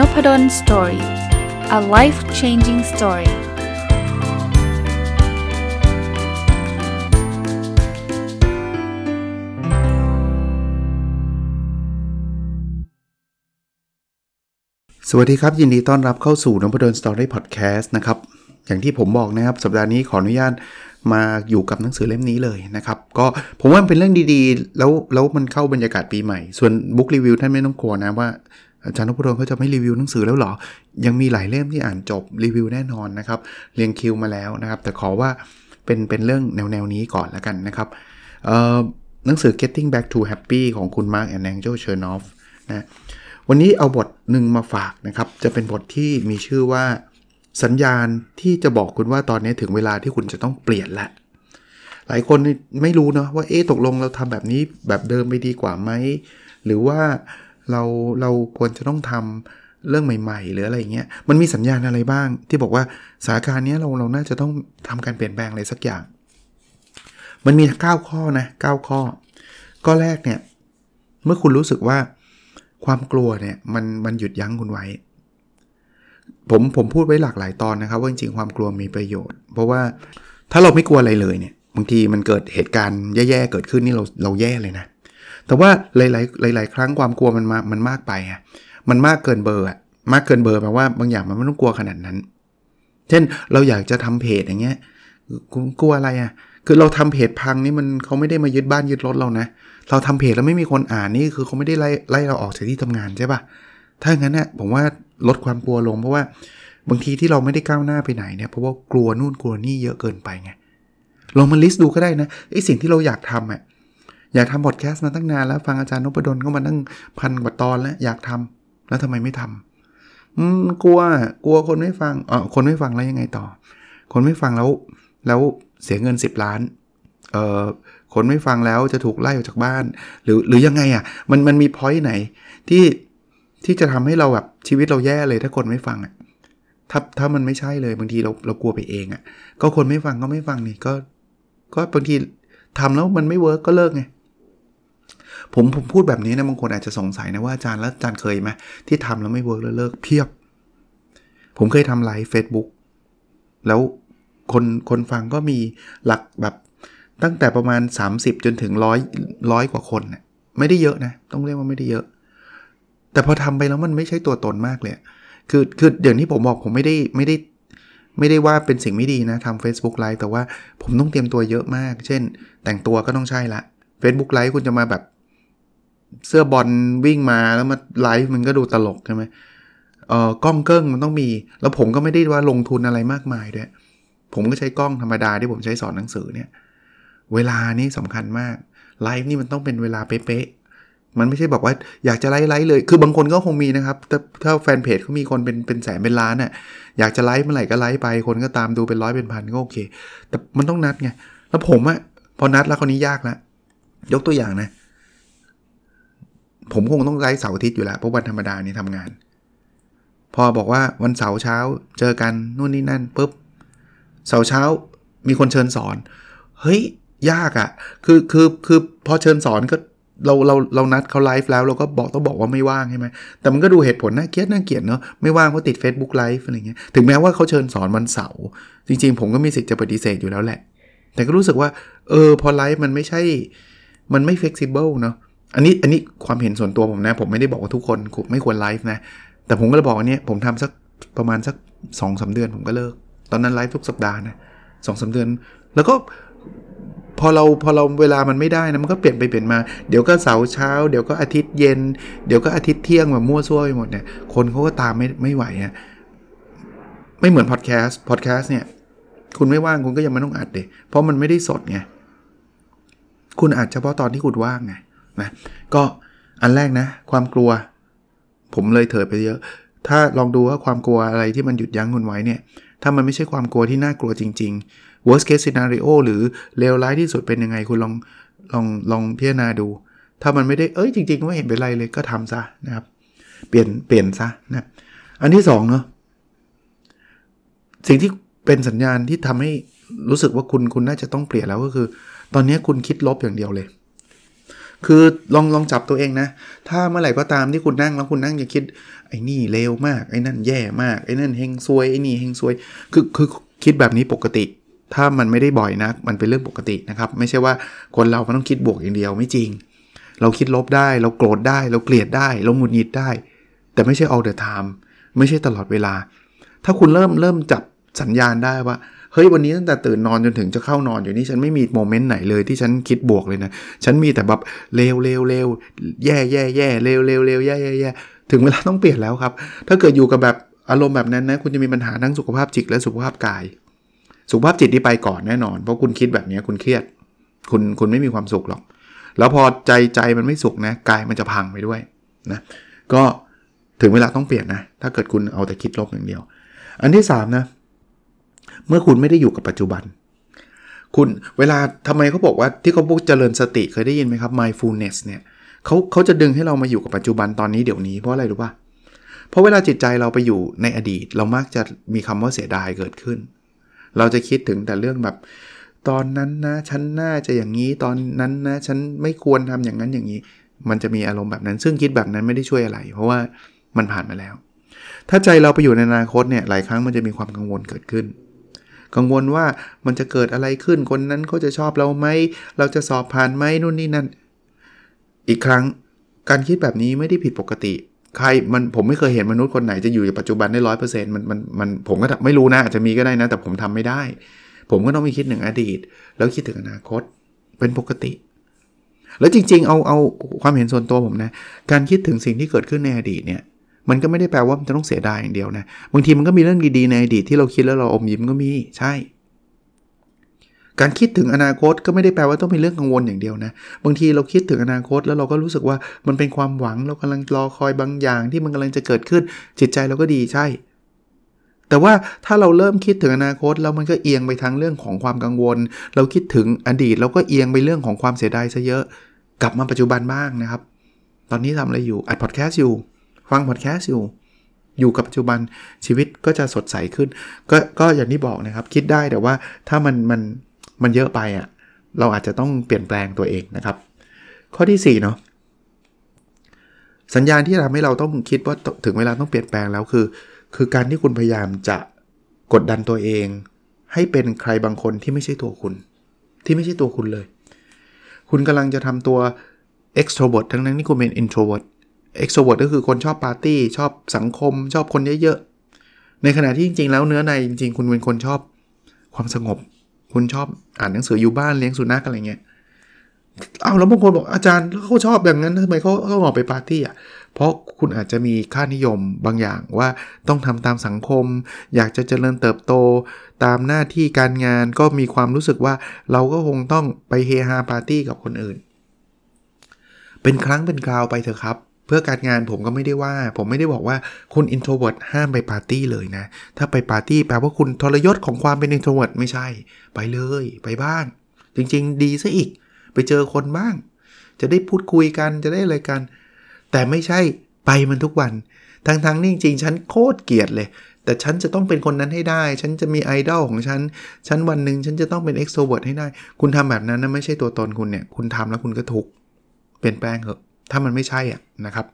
n o p a d o l story a life changing story สวัสดีครับ ยินดีต้อนรับเข้าสู่นพดล story podcast นะครับ อย่างที่ผมบอกนะครับ สัปดาห์นี้ขออนุญาตมาอยู่กับหนังสือเล่มนี้เลยนะครับ ก็ผมว่ามันเป็นเรื่องดีๆ แล้วแล้วมันเข้าบรรยากาศปีใหม่ ส่วน book review ท่านไม่ต้องกลัวนะว่า อาจารย์นพดลเขาจะไม่รีวิวหนังสือแล้วหรอ ยังมีหลายเล่มที่อ่านจบรีวิวแน่นอนนะครับ เรียงคิวมาแล้วนะครับ แต่ขอว่าเป็นเป็นเรื่องแนวแนวนี้ก่อนแล้วกันนะครับหนังสือ Getting Back to Happy ของคุณ Mark and Angel Chernoff นะวันนี้เอาบทหนึ่งมาฝากนะครับ จะเป็นบทที่มีชื่อว่าสัญญาณที่จะบอกคุณว่าตอนนี้ถึงเวลาที่คุณจะต้องเปลี่ยนละ หลายคนไม่รู้เนาะว่าเอ๊ะตกลงเราทำแบบนี้แบบเดิมไปดีกว่าไหม หรือว่า เราเราควรจะต้องทำเรื่องใหม่ๆ หรืออะไรเงี้ย มันมีสัญญาณอะไรบ้าง ที่บอกว่าสถานการณ์นี้เราเราน่าจะต้องทำการเปลี่ยนแปลงอะไรสักอย่าง มันมี 9 ข้อนะ9ข้อก็แรกเนี่ย เมื่อคุณรู้สึกว่าความกลัวเนี่ยมันมันหยุดยั้งคุณไว้ ผมผมพูดไว้หลากหลายตอนนะครับ ว่าจริงๆความกลัวมีประโยชน์ เพราะว่าถ้าเราไม่กลัวอะไรเลยเนี่ยบางทีมันเกิดเหตุการณ์แย่ๆเกิดขึ้นนี่เราเราแย่เลยนะ แต่ว่าหลาย ๆ หลาย ๆ ครั้งความกลัวมันมามันมากไปอะมันมากเกินเบอร์อะมากเกินเบอร์แปลว่าบางอย่างมันไม่ต้องกลัวขนาดนั้น เช่นเราอยากจะทำเพจอย่างเงี้ยกลัวอะไรอะคือเราทำเพจพังนี่มันเขาไม่ได้มายึดบ้านยึดรถเรานะ เราทำเพจแล้วไม่มีคนอ่านนี่คือเขาไม่ได้ไล่ไล่เราออกจากที่ทำงานใช่ปะถ้าอย่างนั้นเนี่ยผมว่าลดความกลัวลงเพราะว่าบางทีที่เราไม่ได้ก้าวหน้าไปไหนเนี่ยเพราะว่ากลัวนู่นกลัวนี่เยอะเกินไปไงลองมา list ดูก็ได้นะไอ้สิ่งที่เราอยากทำอะ อยากทำบอดแคสต์มาตั้งนานแล้วฟังอาจารย์นพดลก็มาตั้งพันกว่าตอนแล้วอยากทำแล้วทำไมไม่ทำอืมกลัวกลัวคนไม่ฟังอ๋อคนไม่ฟังแล้วยังไงต่อ คนไม่ฟังแล้วแล้วเสียเงิน 10 ล้านเออคนไม่ฟังแล้วจะถูกไล่ออกจากบ้าน หรือหรือยังไงอะ่ะมันมันมี point ไหนที่ที่จะทำให้เราแบบชีวิตเราแย่เลยถ้าคนไม่ฟังอะ่ะถ้าถ้ามันไม่ใช่เลยบางทีเราเรากลัวไปเองอะ่ะ ก็คนไม่ฟังก็ไม่ฟังนี่ก็ ก็บางทีทำแล้วมันไม่ work ก็เลิกไง ผมผมพูดแบบนี้นะบางคนอาจจะสงสัยนะว่าอาจารย์แล้วอาจารย์เคยไหมที่ทำแล้วไม่ work แล้วเลิกเพียบ ผมเคยทำ live Facebook แล้วคนคนฟังก็มีหลักแบบตั้งแต่ประมาณ 30 จนถึงร้อยร้อยกว่าคนนะไม่ได้เยอะนะ ต้องเรียกว่าไม่ได้เยอะ แต่พอทำไปแล้วมันไม่ใช่ตัวตนมากเลยคือคือเดี๋ยวนี้ผมบอกผมไม่ได้ไม่ได้ไม่ได้ว่าเป็นสิ่งไม่ดีนะทำ Facebook Live แต่ว่าผมต้องเตรียมตัวเยอะมาก เช่น แต่งตัวก็ต้องใช่ละ Facebook Live คุณจะมาแบบ เสื้อบอลวิ่งมาแล้วมาไลฟ์มันก็ดูตลกใช่ไหมเออกล้องเกิ้งมันต้องมี แล้วผมก็ไม่ได้ว่าลงทุนอะไรมากมายด้วย ผมก็ใช้กล้องธรรมดาที่ผมใช้สอนหนังสือเนี่ย เวลานี่สำคัญมากไลฟ์นี่มันต้องเป็นเวลาเป๊ะๆมันไม่ใช่บอกว่าอยากจะ live live เลย คือบางคนก็คงมีนะครับ ถ้าถ้าแฟนเพจเขามีคนเป็นเป็นแสนเป็นล้านน่ะ อยากจะไลฟ์เมื่อไหร่ก็ไลฟ์ไป คนก็ตามดูเป็นร้อยเป็นพันก็โอเค แต่มันต้องนัดไง แล้วผมอะพอนัดแล้วคนนี้ยากแล้วยกตัวอย่างนะ ผมคงต้องไลฟ์เสาร์อาทิตย์อยู่แล้วเพราะวันธรรมดานี่ทำงาน พอบอกว่าวันเสาร์เช้าเจอกันนู่นนี่นั่นปุ๊บเสาร์เช้ามีคนเชิญสอน เฮ้ยยากอะ่ะ คือคือคือพอเชิญสอนก็เราเราเรานัดเขาไลฟ์แล้วเราก็บอกต้องบอกว่าไม่ว่างใช่ไหมแต่มันก็ดูเหตุผลน่าเกลียดน่าเกลียดเนาะไม่ว่างเพราะติด Facebook ไลฟ์อะไรเงี้ยถึงแม้ว่าเขาเชิญสอนวันเสาร์จริง ๆ ผมก็มีสิทธิ์จะปฏิเสธอยู่แล้วแหละ แต่ก็รู้สึกว่า เออ พอไลฟ์มันไม่ใช่ มันไม่ flexible เนาะ อันนี้อันนี้ความเห็นส่วนตัวผมนะ ผมไม่ได้บอกว่าทุกคนไม่ควรไลฟ์นะ แต่ผมก็เลยบอกว่านี้ผมทำสักประมาณสักสองสาเดือนผมก็เลิก ตอนนั้นไลฟ์ทุกสัปดาห์นะสองสาเดือน แล้วก็พอเราพอเราเวลามันไม่ได้นะมันก็เปลี่ยนไปเปลี่ยนมาเดี๋ยวก็เสาร์เช้า เดี๋ยวก็อาทิตย์เย็น เดี๋ยวก็อาทิตย์เที่ยงแบบมั่วซั่วไปหมดเนี่ยคนเขาก็ตามไม่ไม่ไหวอะไม่เหมือนพอดแคสต์พอดแคสต์เนี่ย คุณไม่ว่างคุณก็ยังไม่ต้องอัดเดยเพราะมันไม่ได้สดไงคุณอัดเฉพาะตอนที่คุณว่างไง นะก็อันแรกนะ ความกลัว ผมเลยเถิดไปเยอะ ถ้าลองดูว่าความกลัวอะไรที่มันหยุดยั้งคุณไว้เนี่ย ถ้ามันไม่ใช่ความกลัวที่น่ากลัวจริง ๆ worst case scenario หรือเลวร้ายที่สุดเป็นยังไงคุณลองลองลองพิจารณาดู ถ้ามันไม่ได้เอ้ยจริงๆไม่เห็นเป็นไรเลยก็ทำซะนะครับ เปลี่ยนเปลี่ยนซะนะอันที่2เนาะสิ่งที่เป็นสัญญาณที่ทำให้รู้สึกว่าคุณคุณน่าจะต้องเปลี่ยนแล้วก็คือ ตอนนี้คุณคิดลบอย่างเดียวเลย คือลองลองจับตัวเองนะ ถ้าเมื่อไหร่ก็ตามที่คุณนั่งแล้วคุณนั่งจะคิดไอ้นี่เลวมาก ไอ้นั่นแย่มาก ไอ้นั่นเฮงซวย ไอ้นี่เฮงซวย คือคือคิดแบบนี้ปกติ ถ้ามันไม่ได้บ่อยนะมันเป็นเรื่องปกตินะครับ ไม่ใช่ว่าคนเรามันต้องคิดบวกอย่างเดียวไม่จริง เราคิดลบได้ เราโกรธได้ เราเกลียดได้ เราหงุดหงิดได้ แต่ไม่ใช่ all the time ไม่ใช่ตลอดเวลา ถ้าคุณเริ่มเริ่มจับสัญญาณได้ว่า เฮ้ยวันนี้ตั้งแต่ตื่นนอนจนถึงจะเข้านอนอยู่นี่ฉันไม่มีโมเมนต์ไหนเลยที่ฉันคิดบวกเลยนะฉันมีแต่แบบเลวเลวเลวแย่แย่แย่เลวเลวเลวแย่แย่แย่ถึงเวลาต้องเปลี่ยนแล้วครับ ถ้าเกิดอยู่กับแบบอารมณ์แบบนั้นนะคุณจะมีปัญหาทั้งสุขภาพจิตและสุขภาพกาย สุขภาพจิตที่ไปก่อนแน่นอน เพราะคุณคิดแบบนี้คุณเครียด คุณคุณไม่มีความสุขหรอก แล้วพอใจใจมันไม่สุขนะกายมันจะพังไปด้วยนะก็ถึงเวลาต้องเปลี่ยนนะ ถ้าเกิดคุณเอาแต่คิดลบอย่างเดียว อันที่3นะ เมื่อคุณไม่ได้อยู่กับปัจจุบัน คุณเวลาทำไมเขาบอกว่าที่เขาพูดเจริญสติเคยได้ยินไหมครับ mindfulness เนี่ยเขาเขาจะดึงให้เรามาอยู่กับปัจจุบันตอนนี้เดี๋ยวนี้เพราะอะไรรู้ป่ะเพราะเวลาจิตใจเราไปอยู่ในอดีต เรามักจะมีคำว่าเสียดายเกิดขึ้น เราจะคิดถึงแต่เรื่องแบบ ตอนนั้นนะฉันน่าจะอย่างนี้ตอนนั้นนะฉันไม่ควรทำอย่างนั้นอย่างนี้ มันจะมีอารมณ์แบบนั้น ซึ่งคิดแบบนั้นไม่ได้ช่วยอะไร เพราะว่ามันผ่านมาแล้ว ถ้าใจเราไปอยู่ในอนาคตเนี่ยหลายครั้งมันจะมีความกังวลเกิดขึ้น กังวลว่ามันจะเกิดอะไรขึ้นคนนั้นเขาจะชอบเราไหม เราจะสอบผ่านไหมนู่นนี่นั่น อีกครั้งการคิดแบบนี้ไม่ได้ผิดปกติ ใครมันผมไม่เคยเห็นมนุษย์คนไหนจะอยู่ในปัจจุบันได้ร้อยเปอร์เซ็นต์มันมันมันผมก็ไม่รู้นะอาจจะมีก็ได้นะ แต่ผมทำไม่ได้ ผมก็ต้องมีคิดถึงอดีต แล้วคิดถึงอนาคตเป็นปกติ แล้วจริงๆ เอาเอาความเห็นส่วนตัวผมนะ การคิดถึงสิ่งที่เกิดขึ้นในอดีตเนี่ย มันก็ไม่ได้แปลว่ามันจะต้องเสียดายอย่างเดียวนะ บางทีมันก็มีเรื่องดีๆในอดีตที่เราคิดแล้วเราอมยิ้มก็มี ใช่ การคิดถึงอนาคตก็ไม่ได้แปลว่าต้องเป็นเรื่องกังวลอย่างเดียวนะ บางทีเราคิดถึงอนาคตแล้วเราก็รู้สึกว่ามันเป็นความหวังเรากำลังรอคอยบางอย่างที่มันกำลังจะเกิดขึ้น จิตใจเราก็ดีใช่ แต่ว่าถ้าเราเริ่มคิดถึงอนาคตแล้วมันก็เอียงไปทางเรื่องของความกังวล เราคิดถึงอดีตเราก็เอียงไปเรื่องของความเสียดายซะเยอะ กลับมาปัจจุบันบ้างนะครับ ตอนนี้ทำอะไรอยู่อัดพอดแคสต์อยู่ ฟังพอดแคสต์อยู่ อยู่กับปัจจุบันชีวิตก็จะสดใสขึ้น ก็ก็อย่างที่บอกนะครับ คิดได้แต่ว่าถ้ามันมันมันเยอะไปอะ่ะเราอาจจะต้องเปลี่ยนแปลงตัวเองนะครับ ข้อที่4เนาะสัญญาณที่ทำให้เราต้องคิดว่าถึงเวลาต้องเปลี่ยนแปลงแล้วคือ คือการที่คุณพยายามจะกดดันตัวเอง ให้เป็นใครบางคนที่ไม่ใช่ตัวคุณ ที่ไม่ใช่ตัวคุณเลย คุณกำลังจะทำตัว extrovert ทั้งนั้นที่คุณเป็น introvert extrovert ก็คือคนชอบปาร์ตี้ชอบสังคม ชอบคนเยอะๆ ในขณะที่จริงๆ แล้วเนื้อในจริงๆ คุณเป็นคนชอบความสงบ คุณชอบอ่านหนังสืออยู่บ้านเลี้ยงสุนัขอะไรเงี้ยเอาแล้วบางคนบอกอาจารย์เขาชอบแบบนั้นทำไมเขาเขาออกไปปาร์ตี้อะ เพราะคุณอาจจะมีค่านิยมบางอย่างว่าต้องทำตามสังคม อยากจะเจริญเติบโต ตามหน้าที่การงานก็มีความรู้สึกว่าเราก็คงต้องไปเฮฮาปาร์ตี้กับคนอื่น เป็นครั้งเป็นคราวไปเถอะครับ เพื่อการงานผมก็ไม่ได้ว่า ผมไม่ได้บอกว่าคุณ introvert ห้ามไปปาร์ตี้เลยนะ ถ้าไปปาร์ตี้แปลว่าคุณทรยศของความเป็น introvert ไม่ใช่ ไปเลยไปบ้าง จริงๆ ดีซะอีก ไปเจอคนบ้าง จะได้พูดคุยกันจะได้อะไรกัน แต่ไม่ใช่ไปมันทุกวัน ทั้งๆนี่จริงๆ ฉันโคตรเกลียดเลย แต่ฉันจะต้องเป็นคนนั้นให้ได้ ฉันจะมีไอดอลของฉัน ฉันวันหนึ่งฉันจะต้องเป็น extrovert ให้ได้ คุณทำแบบนั้นนะไม่ใช่ตัวตนคุณเนี่ย คุณทำแล้วคุณก็ทุกเปลี่ยนแปลงเถอะ ถ้ามันไม่ใช่อะนะครับ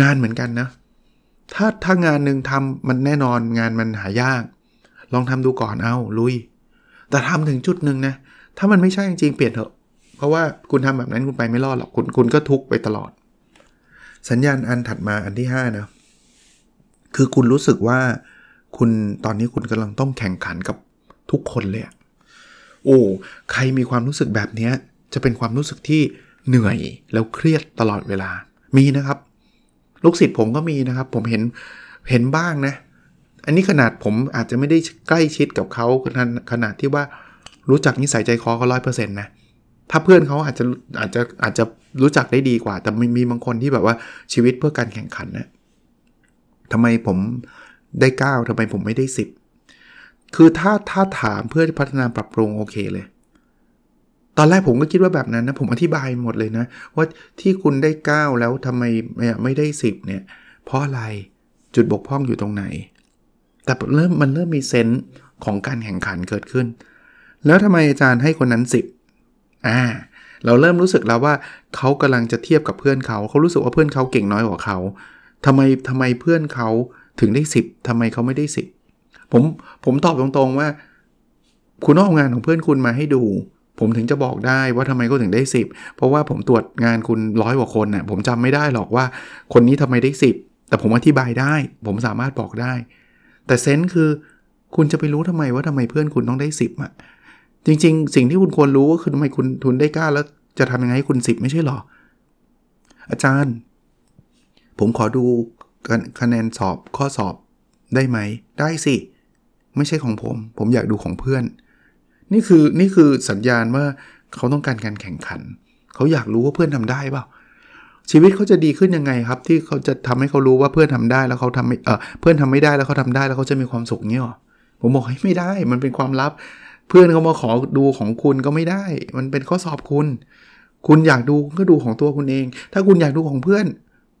งานเหมือนกันนะ ถ้าถ้างานหนึ่งทำมันแน่นอนงานมันหายาก ลองทำดูก่อนเอาลุย แต่ทำถึงจุดหนึ่งนะ ถ้ามันไม่ใช่จริงเปลี่ยนเถอะ เพราะว่าคุณทำแบบนั้นคุณไปไม่รอดหรอกคุณคุณก็ทุกไปตลอด สัญญาณอันถัดมาอันที่5นะคือคุณรู้สึกว่าคุณตอนนี้คุณกำลังต้องแข่งขันกับทุกคนเลยโอ้ ใครมีความรู้สึกแบบนี้จะเป็นความรู้สึกที่ เหนื่อยแล้วเครียดตลอดเวลา มีนะครับ ลูกศิษย์ผมก็มีนะครับ ผมเห็นเห็นบ้างนะ อันนี้ขนาดผมอาจจะไม่ได้ใกล้ชิดกับเขาขนาดที่ว่ารู้จักนิสัยใจคอเขาร้อยเปอร์เซ็นต์นะถ้าเพื่อนเขาอาจจะอาจจะอาจจะรู้จักได้ดีกว่า แต่มีมีบางคนที่แบบว่าชีวิตเพื่อการแข่งขันนะทำไมผมได้ 9ทำไมผมไม่ได้ 10 คือถ้าถ้าถามเพื่อพัฒนาปรับปรุงโอเคเลย ตอนแรกผมก็คิดว่าแบบนั้นนะ ผมอธิบายหมดเลยนะ ว่าที่คุณได้ 9 แล้วทำไมไม่ได้ 10 เนี่ย เพราะอะไรจุดบกพร่องอยู่ตรงไหน แต่เริ่มมันเริ่มมีเซนส์ของการแข่งขันเกิดขึ้น แล้วทำไมอาจารย์ให้คนนั้น 10อ่าเราเริ่มรู้สึกแล้วว่าเขากำลังจะเทียบกับเพื่อนเขา เขารู้สึกว่าเพื่อนเขาเก่งน้อยกว่าเขาทำไมทำไมเพื่อนเขาถึงได้ 10ทำไมเขาไม่ได้ 10 ผมผมตอบตรงๆว่า คุณเอางานของเพื่อนคุณมาให้ดู ผมถึงจะบอกได้ว่าทำไมเขาถึงได้ 10 เพราะว่าผมตรวจงานคุณร้อยกว่าคนน่ะผมจำไม่ได้หรอกว่าคนนี้ทำไมได้ 10 แต่ผมอธิบายได้ ผมสามารถบอกได้ แต่เซนส์คือคุณจะไปรู้ทำไมว่าทำไมเพื่อนคุณต้องได้ 10อะจริง ๆ สิ่งที่คุณควรรู้ก็คือทำไมคุณทุนได้กล้าแล้วจะทำยังไงให้คุณ 10 ไม่ใช่หรอ อาจารย์ ผมขอดูคะแนนสอบข้อสอบได้ไหม ได้สิ ไม่ใช่ของผม ผมอยากดูของเพื่อน นี่คือนี่คือสัญญาณว่าเขาต้องการการแข่งขัน เขาอยากรู้ว่าเพื่อนทำได้เปล่าชีวิตเขาจะดีขึ้นยังไงครับ ที่เขาจะทำให้เขารู้ว่าเพื่อนทำได้แล้วเขาทำไม่เออเพื่อนทำไม่ได้แล้วเขาทาได้แล้วเขาจะมีความสุขเงี้ยผมบอกให้ไม่ได้ มันเป็นความลับ เพื่อนเขามาขอดูของคุณก็ไม่ได้ มันเป็นข้อสอบคุณ คุณอยากดูก็ดูของตัวคุณเอง ถ้าคุณอยากดูของเพื่อน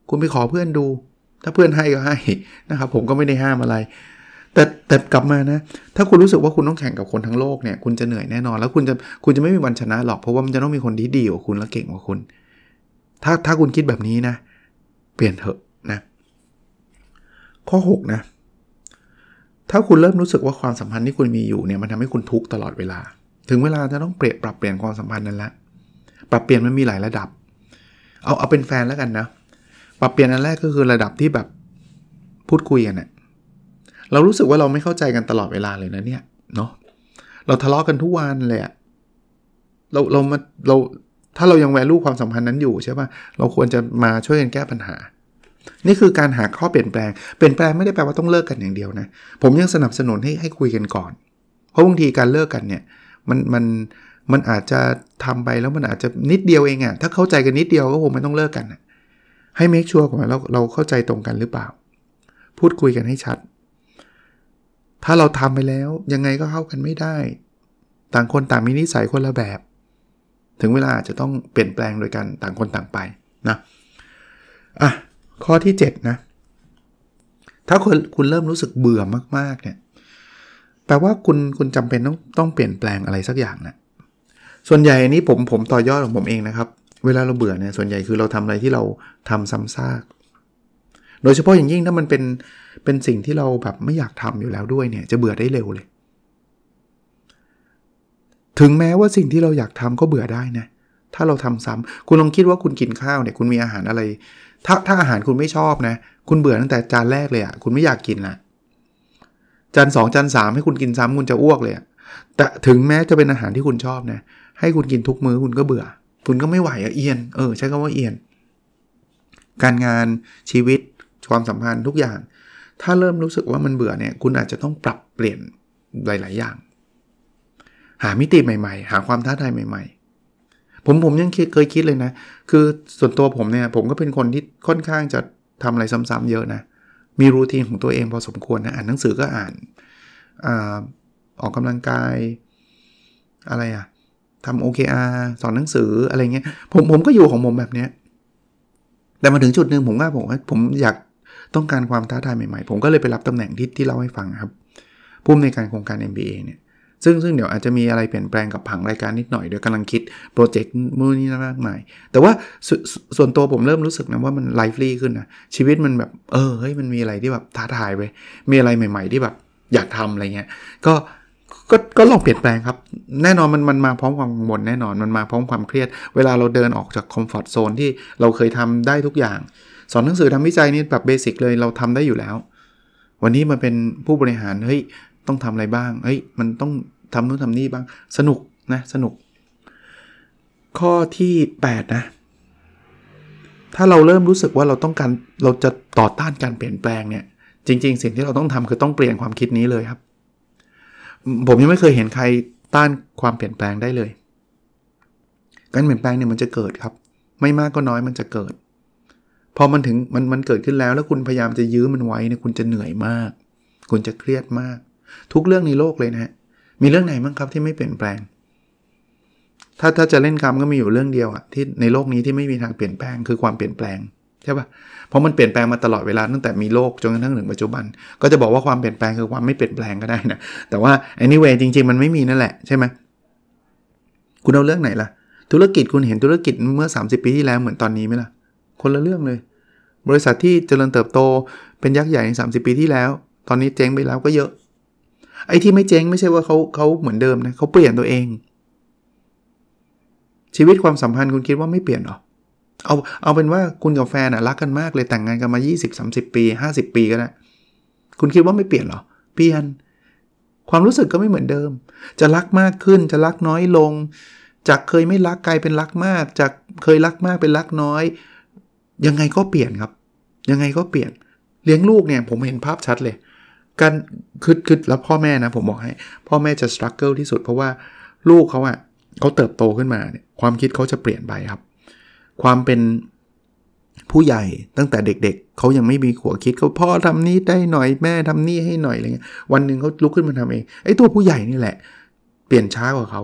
คุณไปขอเพื่อนดู ถ้าเพื่อนให้ก็ให้นะครับ ผมก็ไม่ได้ห้ามอะไร แต่แต่กลับมานะ ถ้าคุณรู้สึกว่าคุณต้องแข่งกับคนทั้งโลกเนี่ย คุณจะเหนื่อยแน่นอน แล้วคุณจะคุณจะไม่มีวันชนะหรอก เพราะว่ามันจะต้องมีคนที่ดีกว่าคุณและเก่งกว่าคุณ ถ้าถ้าคุณคิดแบบนี้นะ เปลี่ยนเถอะนะ ข้อ 6 นะ ถ้าคุณเริ่มรู้สึกว่าความสัมพันธ์ที่คุณมีอยู่เนี่ยมันทำให้คุณทุกข์ตลอดเวลา ถึงเวลาจะต้องเปลี่ยนปรับเปลี่ยนความสัมพันธ์นั้นละ ปรับเปลี่ยนมันมีหลายระดับ เอาเอาเป็นแฟนแล้วกันนะ ปรับเปลี่ยนอันแรกก็คือระดับที่แบบพูดคุยกันเนะ่ย เรารู้สึกว่าเราไม่เข้าใจกันตลอดเวลาเลยนะเนี่ยเนาะเราทะเลาะกันทุกวันเลยอะเราเรามาเราถ้าเรายังแวลูความสัมพันธ์นั้นอยู่ใช่ปะ่ะเราควรจะมาช่วยกันแก้ปัญหา นี่คือการหาข้อเปลี่ยนแปลง เปลี่ยนแปลงไม่ได้แปลว่าต้องเลิกกันอย่างเดียวนะ ผมยังสนับสนุนให้ให้คุยกันก่อน เพราะบางทีการเลิกกันเนี่ยมันมันมันอาจจะทำไปแล้วมันอาจจะนิดเดียวเองอะถ้าเข้าใจกันนิดเดียวก็คงไม่ต้องเลิกกันให้เมคชัวร์ก่อนเราเราเข้าใจตรงกันหรือเปล่า พูดคุยกันให้ชัด ถ้าเราทำไปแล้วยังไงก็เข้ากันไม่ได้ ต่างคนต่างมีนิสัยคนละแบบ ถึงเวลาอาจจะต้องเปลี่ยนแปลงโดยกันต่างคนต่างไปนะอะข้อที่ 7 นะ ถ้าคุณคุณเริ่มรู้สึกเบื่อมากๆเนี่ยแปลว่าคุณคุณจำเป็นต้องต้องเปลี่ยนแปลงอะไรสักอย่างนะส่วนใหญ่นี้ผมผมต่อยอดของผมเองนะครับ เวลาเราเบื่อเนี่ยส่วนใหญ่คือเราทำอะไรที่เราทำซ้ำซาก โดยเฉพาะอย่างยิ่งถ้ามันเป็นเป็นสิ่งที่เราแบบไม่อยากทำอยู่แล้วด้วยเนี่ยจะเบื่อได้เร็วเลย ถึงแม้ว่าสิ่งที่เราอยากทำก็เบื่อได้นะถ้าเราทำซ้ำคุณลองคิดว่าคุณกินข้าวเนี่ยคุณมีอาหารอะไร ถ้าถ้าอาหารคุณไม่ชอบนะ คุณเบื่อตั้งแต่จานแรกเลยอะ่ะคุณไม่อยากกินละจานสองจานสามให้คุณกินซ้ำคุณจะอ้วกเลยอะแต่ถึงแม้จะเป็นอาหารที่คุณชอบนะให้คุณกินทุกมื้อคุณก็เบื่อ คุณก็ไม่ไหวอะเอียน เออ ใช้คำว่าเอียน การงานชีวิต ความสัมพันธ์ทุกอย่าง ถ้าเริ่มรู้สึกว่ามันเบื่อเนี่ยคุณอาจจะต้องปรับเปลี่ยนหลาย ๆ อย่าง หามิติใหม่ ๆ หาความท้าทายใหม่ ๆ ผมผมยังเคยคิดเลยนะ คือส่วนตัวผมเนี่ยผมก็เป็นคนที่ค่อนข้างจะทำอะไรซ้ำๆเยอะนะ มีรูทีนของตัวเองพอสมควรนะอ่านหนังสือก็อ่านอาออกกำลังกาย อะไรอะทำ OKR สอนหนังสืออะไรเงี้ยผมผมก็อยู่ของผมแบบเนี้ยแต่มาถึงจุดหนึ่งผมว่าผมผมอยาก ต้องการความท้าทายใหม่ๆ ผมก็เลยไปรับตำแหน่งที่ที่เล่าให้ฟังครับผู้อำนวยการโครงการ MBA เนี่ยซึ่งซึ่งเดี๋ยวอาจจะมีอะไรเปลี่ยนแปลงกับผังรายการนิดหน่อยเดี๋ยวกำลังคิด project มือนี้มากมาย แต่ว่าสส่วนตัวผมเริ่มรู้สึกนะว่ามัน lively ขึ้นนะชีวิตมันแบบเออเฮ้ยมันมีอะไรที่แบบท้าทายไปมีอะไรใหม่ ๆ ที่แบบอยากทำอะไรเงี้ยก็ก็ก็ลองเปลี่ยนแปลงครับ แน่นอนมันมันมาพร้อมความกังวลแน่นอนมันมาพร้อมความเครียด เวลาเราเดินออกจาก comfort zone ที่เราเคยทำได้ทุกอย่าง สอนหนังสือทำวิจัยนี่แบบ basic เลยเราทำได้อยู่แล้ว วันนี้มาเป็นผู้บริหารเฮ้ยต้องทำอะไรบ้างเฮ้ยมันต้องทำนู่นทำนี่บ้างสนุกนะสนุก ข้อที่8นะถ้าเราเริ่มรู้สึกว่าเราต้องการเราจะต่อต้านการเปลี่ยนแปลงเนี่ย จริง ๆ สิ่งที่เราต้องทำคือต้องเปลี่ยนความคิดนี้เลยครับ ผมยังไม่เคยเห็นใครต้านความเปลี่ยนแปลงได้เลย การเปลี่ยนแปลงเนี่ยมันจะเกิดครับ ไม่มากก็น้อยมันจะเกิด พอมันถึงมันมันเกิดขึ้นแล้วแล้วคุณพยายามจะยื้อมันไว้เนี่ยคุณจะเหนื่อยมาก คุณจะเครียดมาก ทุกเรื่องในโลกเลยนะฮะมีเรื่องไหนบ้างครับที่ไม่เปลี่ยนแปลง ถ้าถ้าจะเล่นคำก็มีอยู่เรื่องเดียวอะที่ในโลกนี้ที่ไม่มีทางเปลี่ยนแปลงคือความเปลี่ยนแปลงใช่ปะเพราะมันเปลี่ยนแปลงมาตลอดเวลาตั้งแต่มีโลกจนกระทั่งถึงปัจจุบัน ก็จะบอกว่าความเปลี่ยนแปลงคือความไม่เปลี่ยนแปลงก็ได้นะแต่ว่า anyway จริง ๆ มันไม่มีนั่นแหละใช่ไหมคุณเอาเรื่องไหนล่ะ ธุรกิจคุณเห็นธุรกิจเมื่อ 30 ปีที่แล้วเหมือนตอนนี้ไหมล่ะ คนละเรื่องเลย บริษัทที่เจริญเติบโตเป็นยักษ์ใหญ่ใน 30 ปีที่แล้ว ตอนนี้เจ๊งไปแล้วก็เยอะ ไอ้ที่ไม่เจ๊งไม่ใช่ว่าเขาเขาเหมือนเดิมนะเขาเปลี่ยนตัวเอง ชีวิตความสัมพันธ์คุณคิดว่าไม่เปลี่ยนหรอเอาเอาเป็นว่าคุณกับแฟนอะรักกันมากเลยแต่งงานกันมา 20-30 ปี 50 ปีก็ได้คุณคิดว่าไม่เปลี่ยนหรอเปลี่ยนความรู้สึกก็ไม่เหมือนเดิม จะรักมากขึ้น จะรักน้อยลง จากเคยไม่รักกลายเป็นรักมาก จากเคยรักมากเป็นรักน้อย ยังไงก็เปลี่ยนครับ ยังไงก็เปลี่ยน เลี้ยงลูกเนี่ยผมเห็นภาพชัดเลยการคือคือแล้วพ่อแม่นะผมบอกให้ พ่อแม่จะสครัลเกิลที่สุดเพราะว่าลูกเขาอะเขาเติบโตขึ้นมาเนี่ยความคิดเขาจะเปลี่ยนไปครับ ความเป็นผู้ใหญ่ตั้งแต่เด็ก ๆเขายังไม่มีขัวคิดเขาพ่อทำนี้ได้หน่อยแม่ทำนี่ให้หน่อยอะไรเงี้ยวันหนึ่งเขาลุกขึ้นมาทำเองไอ้ตัวผู้ใหญ่นี่แหละ เปลี่ยนช้ากว่าเขา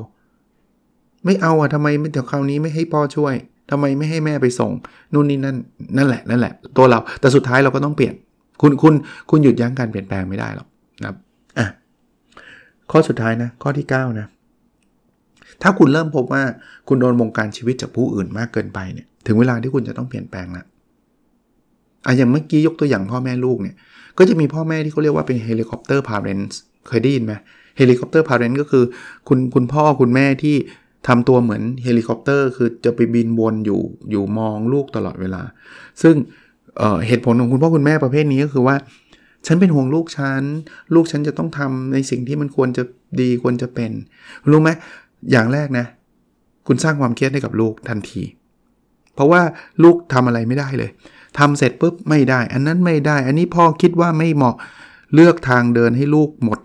ไม่เอาอะทำไมเดี๋ยวคราวนี้ไม่ให้พ่อช่วย ทำไมไม่ให้แม่ไปส่งนู่นนี่นั่นนั่นแหละนั่นแหละ ตัวเราแต่สุดท้ายเราก็ต้องเปลี่ยน คุณคุณคุณหยุดยั้งการเปลี่ยนแปลงไม่ได้หรอกนะครับอะข้อสุดท้ายนะข้อที่ 9 นะ ถ้าคุณเริ่มพบว่าคุณโดนวงการชีวิตจากผู้อื่นมากเกินไปเนี่ยถึงเวลาที่คุณจะต้องเปลี่ยนแปลงล้วอะอย่างเมื่อกี้ยกตัวอย่างพ่อแม่ลูกเนี่ย ก็จะมีพ่อแม่ที่เขาเรียกว่าเป็น helicopter parent เคยได้ยินไหม helicopter parent ก็คือคุณคุณพ่อคุณแม่ที่ ทำตัวเหมือนเฮลิคอปเตอร์คือจะไปบินวนอยู่อยู่มองลูกตลอดเวลา ซึ่งเหตุผลของคุณพ่อคุณแม่ประเภทนี้ก็คือว่า ฉันเป็นห่วงลูกฉัน ลูกฉันจะต้องทำในสิ่งที่มันควรจะดีควรจะเป็น รู้ไหมอย่างแรกนะ คุณสร้างความเครียดให้กับลูกทันที เพราะว่าลูกทำอะไรไม่ได้เลยทำเสร็จปุ๊บไม่ได้ อันนั้นไม่ได้ อันนี้พ่อคิดว่าไม่เหมาะ เลือกทางเดินให้ลูกหมด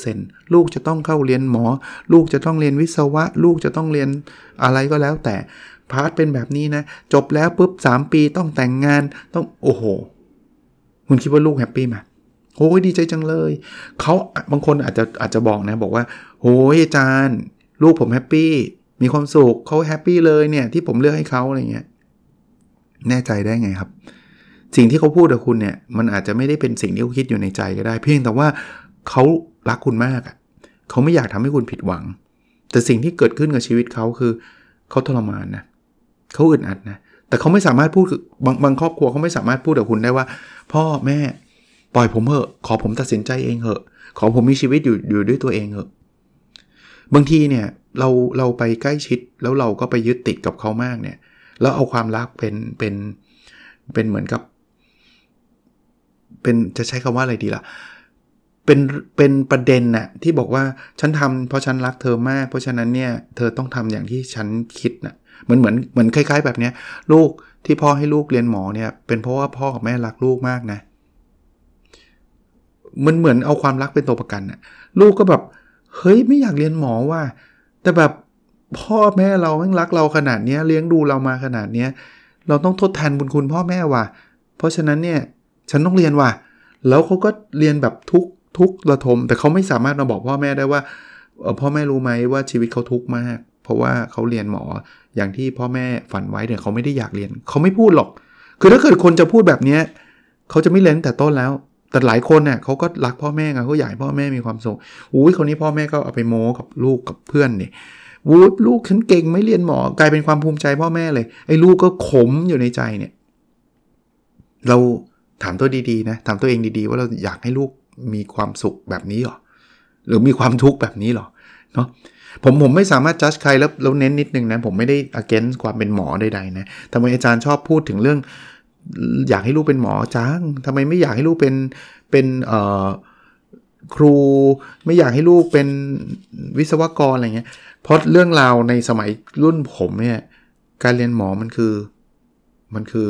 100%ลูกจะต้องเข้าเรียนหมอ ลูกจะต้องเรียนวิศวะ ลูกจะต้องเรียนอะไรก็แล้วแต่ path เป็นแบบนี้นะ จบแล้วปุ๊บ 3 ปีต้องแต่งงานต้องโอ้โห คุณคิดว่าลูก happy ไหมโอ้ยดีใจจังเลย เขาบางคนอาจจะอาจจะบอกนะบอกว่าโอ้ยอาจารย์ ลูกผมแฮปปี้มีความสุขเขาแฮปปี้เลยเนี่ยที่ผมเลือกให้เขาอะไรเงี้ยแน่ใจได้ไงครับ สิ่งที่เขาพูดกับคุณเนี่ยมันอาจจะไม่ได้เป็นสิ่งที่เขาคิดอยู่ในใจก็ได้ เพียงแต่ว่าเขารักคุณมากอะเขาไม่อยากทำให้คุณผิดหวัง แต่สิ่งที่เกิดขึ้นกับชีวิตเขาคือเขาทรมานนะเขาอึดอัดนะแต่เขาไม่สามารถพูดบางบางครอบครัวเขาไม่สามารถพูดกับคุณได้ว่า พ่อแม่ปล่อยผมเถอะขอผมตัดสินใจเองเถอะ ขอผมมีชีวิตอยู่อยู่ด้วยตัวเองเถอะบางทีเนี่ยเราเราไปใกล้ชิดแล้วเราก็ไปยึดติดกับเขามากเนี่ยแล้วเอาความรักเป็นเป็นเป็นเหมือนกับ เป็นจะใช้คำว่าอะไรดีละ่ะ เป็นเป็นประเด็นน่ะที่บอกว่าฉันทำเพราะฉันรักเธอมาก เพราะฉะนั้นเนี่ยเธอต้องทำอย่างที่ฉันคิดนะ่ะเหมือนเหมือนเหมือนคล้าย ๆ แบบเนี้ยลูกที่พ่อให้ลูกเรียนหมอเนี่ยเป็นเพราะว่าพ่อกับแม่รักลูกมากนะมันเหมือนเอาความรักเป็นตัวประกันน่ะลูกก็แบบเฮ้ยไม่อยากเรียนหมอว่า แต่แบบพ่อแม่เราแม่งรักเราขนาดนี้เลี้ยงดูเรามาขนาดนี้เราต้องทดแทนบุญคุณพ่อแม่ว่ะเพราะฉะนั้นเนี่ย ฉันต้องเรียนว่ะแล้วเขาก็เรียนแบบทุกทุกระทม แต่เขาไม่สามารถมาบอกพ่อแม่ได้ว่าพ่อแม่รู้ไหมว่าชีวิตเขาทุกข์มาก เพราะว่าเขาเรียนหมออย่างที่พ่อแม่ฝันไว้เนี่ยเขาไม่ได้อยากเรียน เขาไม่พูดหรอก คือถ้าเกิดคนจะพูดแบบนี้เขาจะไม่เล่นแต่ต้นแล้ว แต่หลายคนเนี่ยเขาก็รักพ่อแม่ไงเขาอยากพ่อแม่มีความสุขอุ้ยคนนี้พ่อแม่ก็เอาไปโม้กับลูกกับเพื่อนเนี่ยวูดลูกฉันเก่งไม่เรียนหมอกลายเป็นความภูมิใจพ่อแม่เลยไอ้ลูกก็ขมอยู่ในใจเนี่ย เรา ถามตัวดีๆนะถามตัวเองดีๆ ว่าเราอยากให้ลูกมีความสุขแบบนี้หรอหรือมีความทุกข์แบบนี้หรอเนาะผมผมไม่สามารถจัดใครแล้วแล้วเน้นนิดนึงนะผมไม่ได้ against ความเป็นหมอใดๆนะทำไมอาจารย์ชอบพูดถึงเรื่อง อยากให้ลูกเป็นหมอจังทำไมไม่อยากให้ลูกเป็นเป็นเอ่อครูไม่อยากให้ลูกเป็นวิศวกรอะไรเงี้ยเพราะเรื่องราวในสมัยรุ่นผมเนี่ยการเรียนหมอมันคือมันคือ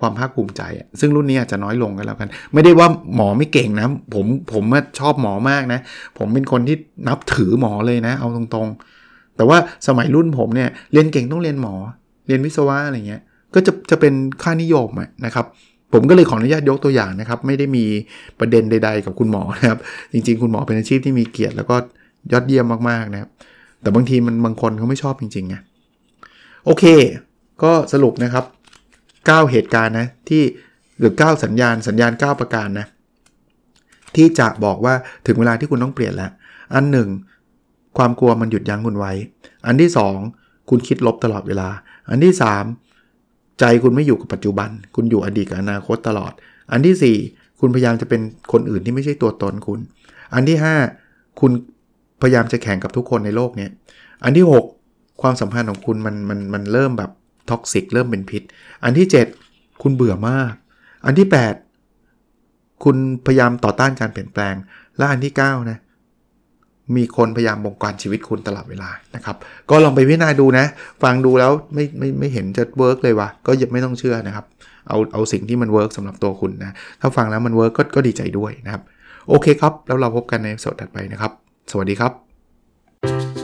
ความภาคภูมิใจอะซึ่งรุ่นนี้อาจจะน้อยลงกันแล้วกัน ไม่ได้ว่าหมอไม่เก่งนะ ผมผมชอบหมอมากนะ ผมเป็นคนที่นับถือหมอเลยนะ เอาตรงๆ แต่ว่าสมัยรุ่นผมเนี่ยเรียนเก่งต้องเรียนหมอ เรียนวิศวะอะไรเงี้ย ก็จะจะเป็นค่านิยมนะครับผมก็เลยขออนุญาตยกตัวอย่างนะครับ ไม่ได้มีประเด็นใด ๆ กับคุณหมอนะครับ จริง ๆ คุณหมอเป็นอาชีพที่มีเกียรติแล้วก็ยอดเยี่ยมมากๆนะครับ แต่บางทีมันบางคนเขาไม่ชอบจริงๆไงโอเค ก็สรุปนะครับ 9 เหตุการณ์นะที่หรือ 9 สัญญาณสัญญาณ 9 ประการนะที่จะบอกว่าถึงเวลาที่คุณต้องเปลี่ยนแล้ว อันหนึ่งความกลัวมันหยุดยั้งคุณไว้ อันที่ 2 คุณคิดลบตลอดเวลา อันที่ 3 ใจคุณไม่อยู่กับปัจจุบัน คุณอยู่อดีตกับอนาคตตลอด อันที่ 4 คุณพยายามจะเป็นคนอื่นที่ไม่ใช่ตัวตนคุณ อันที่ 5 คุณพยายามจะแข่งกับทุกคนในโลกเนี้อันที่ 6 ความสัมพันธ์ของคุณมันมันมันเริ่มแบบ ท็อกซิกเริ่มเป็นพิษ อันที่ 7 คุณเบื่อมาก อันที่ 8 คุณพยายามต่อต้านการเปลี่ยนแปลง และอันที่ 9 นะ มีคนพยายามบงการชีวิตคุณตลอดเวลานะครับ ก็ลองไปพิจารณาดูนะ ฟังดูแล้วไม่ไม่ไม่เห็นจะ work เลยวะก็ยังไม่ต้องเชื่อนะครับ เอาเอาสิ่งที่มัน work สำหรับตัวคุณนะ ถ้าฟังแล้วมัน work ก็ก็ดีใจด้วยนะครับ โอเคครับ แล้วเราพบกันในสดถัดไปนะครับ สวัสดีครับ